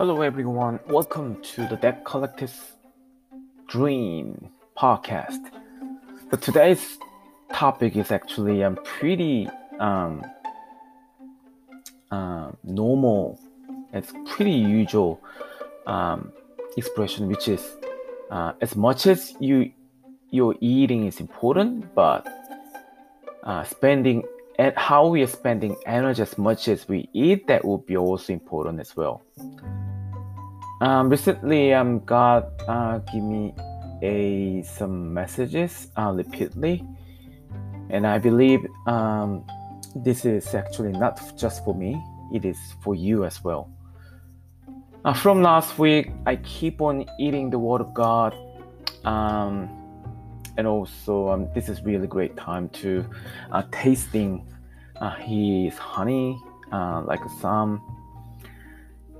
Hello, everyone. Welcome to the Deck Collective's Dream podcast. So today's topic is actually um, pretty um, uh, normal. It's pretty usual um, expression, which is uh, as much as you your eating is important, but uh, spending and how we are spending energy as much as we eat, that would be also important as well. Um, recently, um, God uh, give me a some messages uh, repeatedly, and I believe um, this is actually not just for me; it is for you as well. Uh, from last week, I keep on eating the Word of God. Um, and also um, this is really great time to uh, tasting uh, his honey uh, like some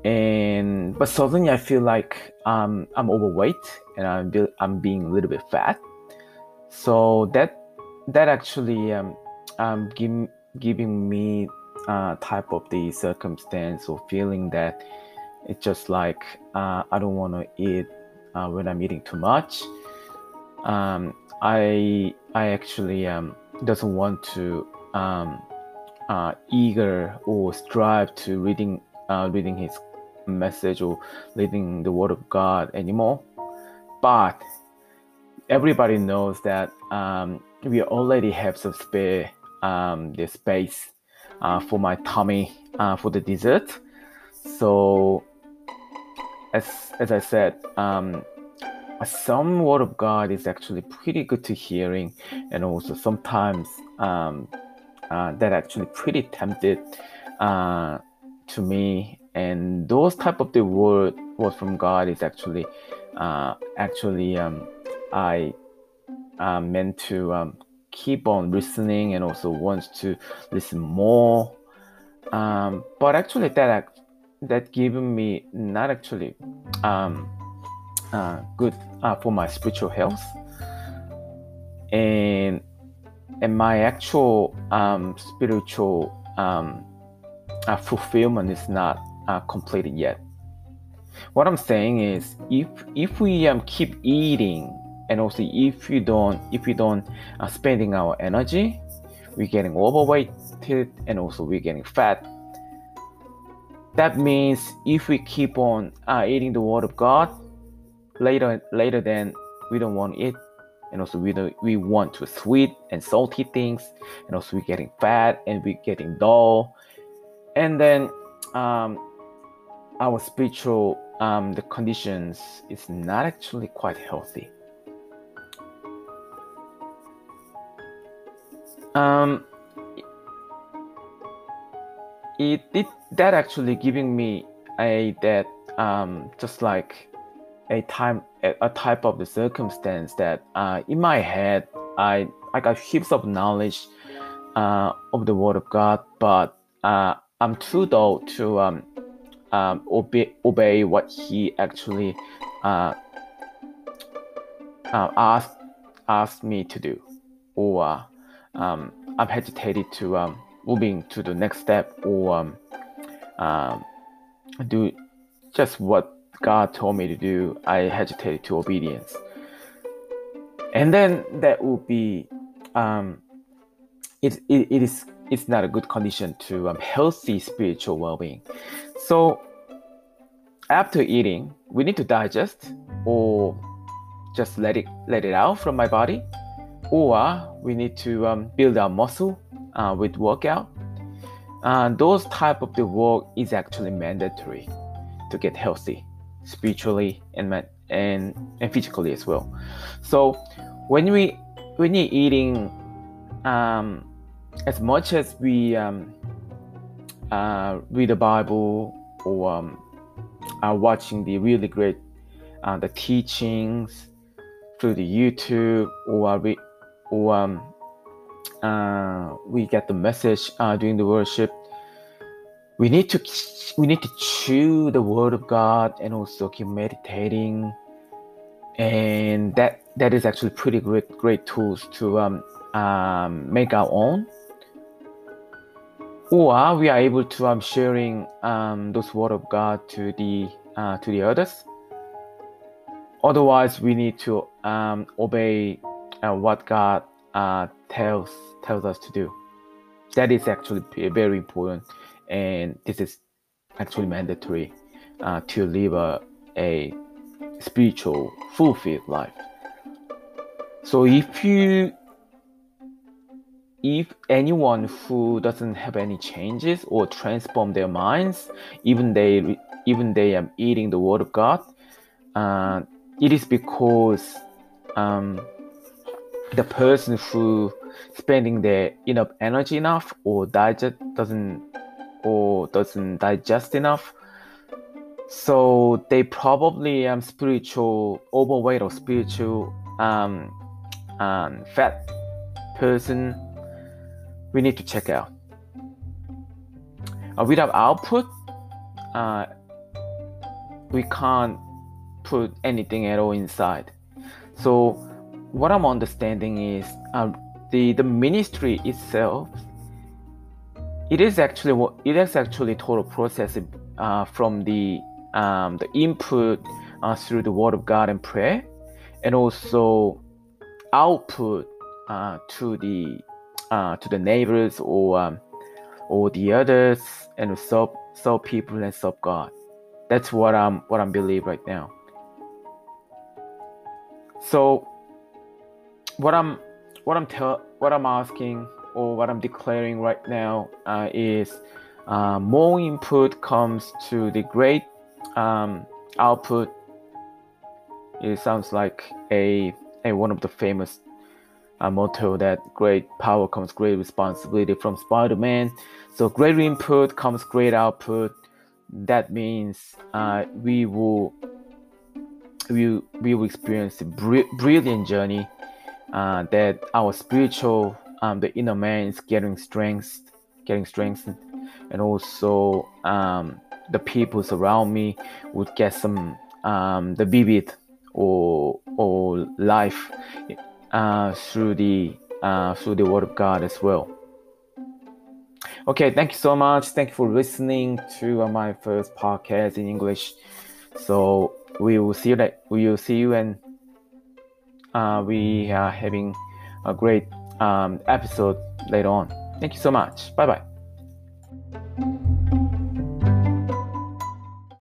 and but suddenly I feel like um, I'm overweight and I'm, be- I'm being a little bit fat. So that that actually um, um give, giving me uh, type of the circumstance or feeling that it's just like uh, I don't want to eat uh, when I'm eating too much. Um, I I actually um, doesn't want to um, uh, eager or strive to reading uh, reading his message or reading the word of God anymore. But everybody knows that um, we already have some spare um, the space uh, for my tummy uh, for the dessert. So as as I said, um, some word of God is actually pretty good to hearing, and also sometimes um, uh, that actually pretty tempted uh, to me. And those type of the word word from God is actually uh, actually um, I uh, meant to um, keep on listening and also wants to listen more. Um, but actually that that given me not actually um, uh, good uh, for my spiritual health and and my actual um, spiritual um, uh, fulfillment is not uh, completed yet. What I'm saying is, if if we um, keep eating, and also if we don't if we don't uh, spending our energy, we're getting overweighted, and also we're getting fat. That means if we keep on uh, eating the Word of God, later later then we don't want it and also we don't, we want to sweet and salty things and also we're getting fat and we're getting dull and then um, our spiritual um, the conditions is not actually quite healthy. Um, it, it that actually giving me a that um, just like a time a type of the circumstance that uh, in my head I I got heaps of knowledge uh, of the word of God, but uh, I'm too dull to um, um, obey obey what He actually uh, uh, asked asked me to do, or um, I'm hesitated to um, moving to the next step or um, um, do just what God told me to do, I hesitated to obedience. And then that would be, um, it, it, it is it's not a good condition to um, healthy spiritual well-being. So after eating, we need to digest or just let it let it out from my body, or we need to um, build our muscle uh, with workout. Uh, those type of the work is actually mandatory to get healthy spiritually and and and physically as well. So when we when you're eating, um, as much as we um, uh, read the Bible or um, are watching the really great uh, the teachings through the YouTube or we or um, uh, we get the message uh, during the worship we need to we need to chew the word of God and also keep meditating, and that that is actually pretty great great tools to um, um, make our own. Or we are able to um, sharing um, those word of God to the uh, to the others. Otherwise, we need to um, obey uh, what God uh, tells tells us to do. That is actually very important, and this is actually mandatory uh, to live a, a spiritual, fulfilled life. So if you if anyone who doesn't have any changes or transform their minds, even they even they are eating the word of God, uh, it is because um, the person who spending their enough energy enough or digest doesn't or doesn't digest enough so they probably um spiritual overweight or spiritual um, um fat person we need to check out. Uh, without output uh, we can't put anything at all inside. So what i'm understanding is um, the the ministry itself it is actually it is actually total process uh, from the um, the input uh, through the word of God and prayer, and also output uh, to the uh, to the neighbors or um, or the others, and serve serve people and serve God. That's what I'm what I'm believe right now. So what I'm what I'm tell what I'm asking or what I'm declaring right now uh, is uh, more input comes to the great um, output. It sounds like a, a one of the famous uh, motto that great power comes great responsibility from Spider-Man. So great input comes great output. That means uh, we will we, we will experience a brilliant journey uh, that our spiritual um, the inner man is getting strength getting strengthened and also um, the people around me would get some um, the vivid or or life uh, through the uh, through the word of God as well. Okay, thank you so much. Thank you for listening to uh, my first podcast in English. So we will see you. That we will see you and uh, we are having a great um, episode later on. Thank you so much. Bye bye.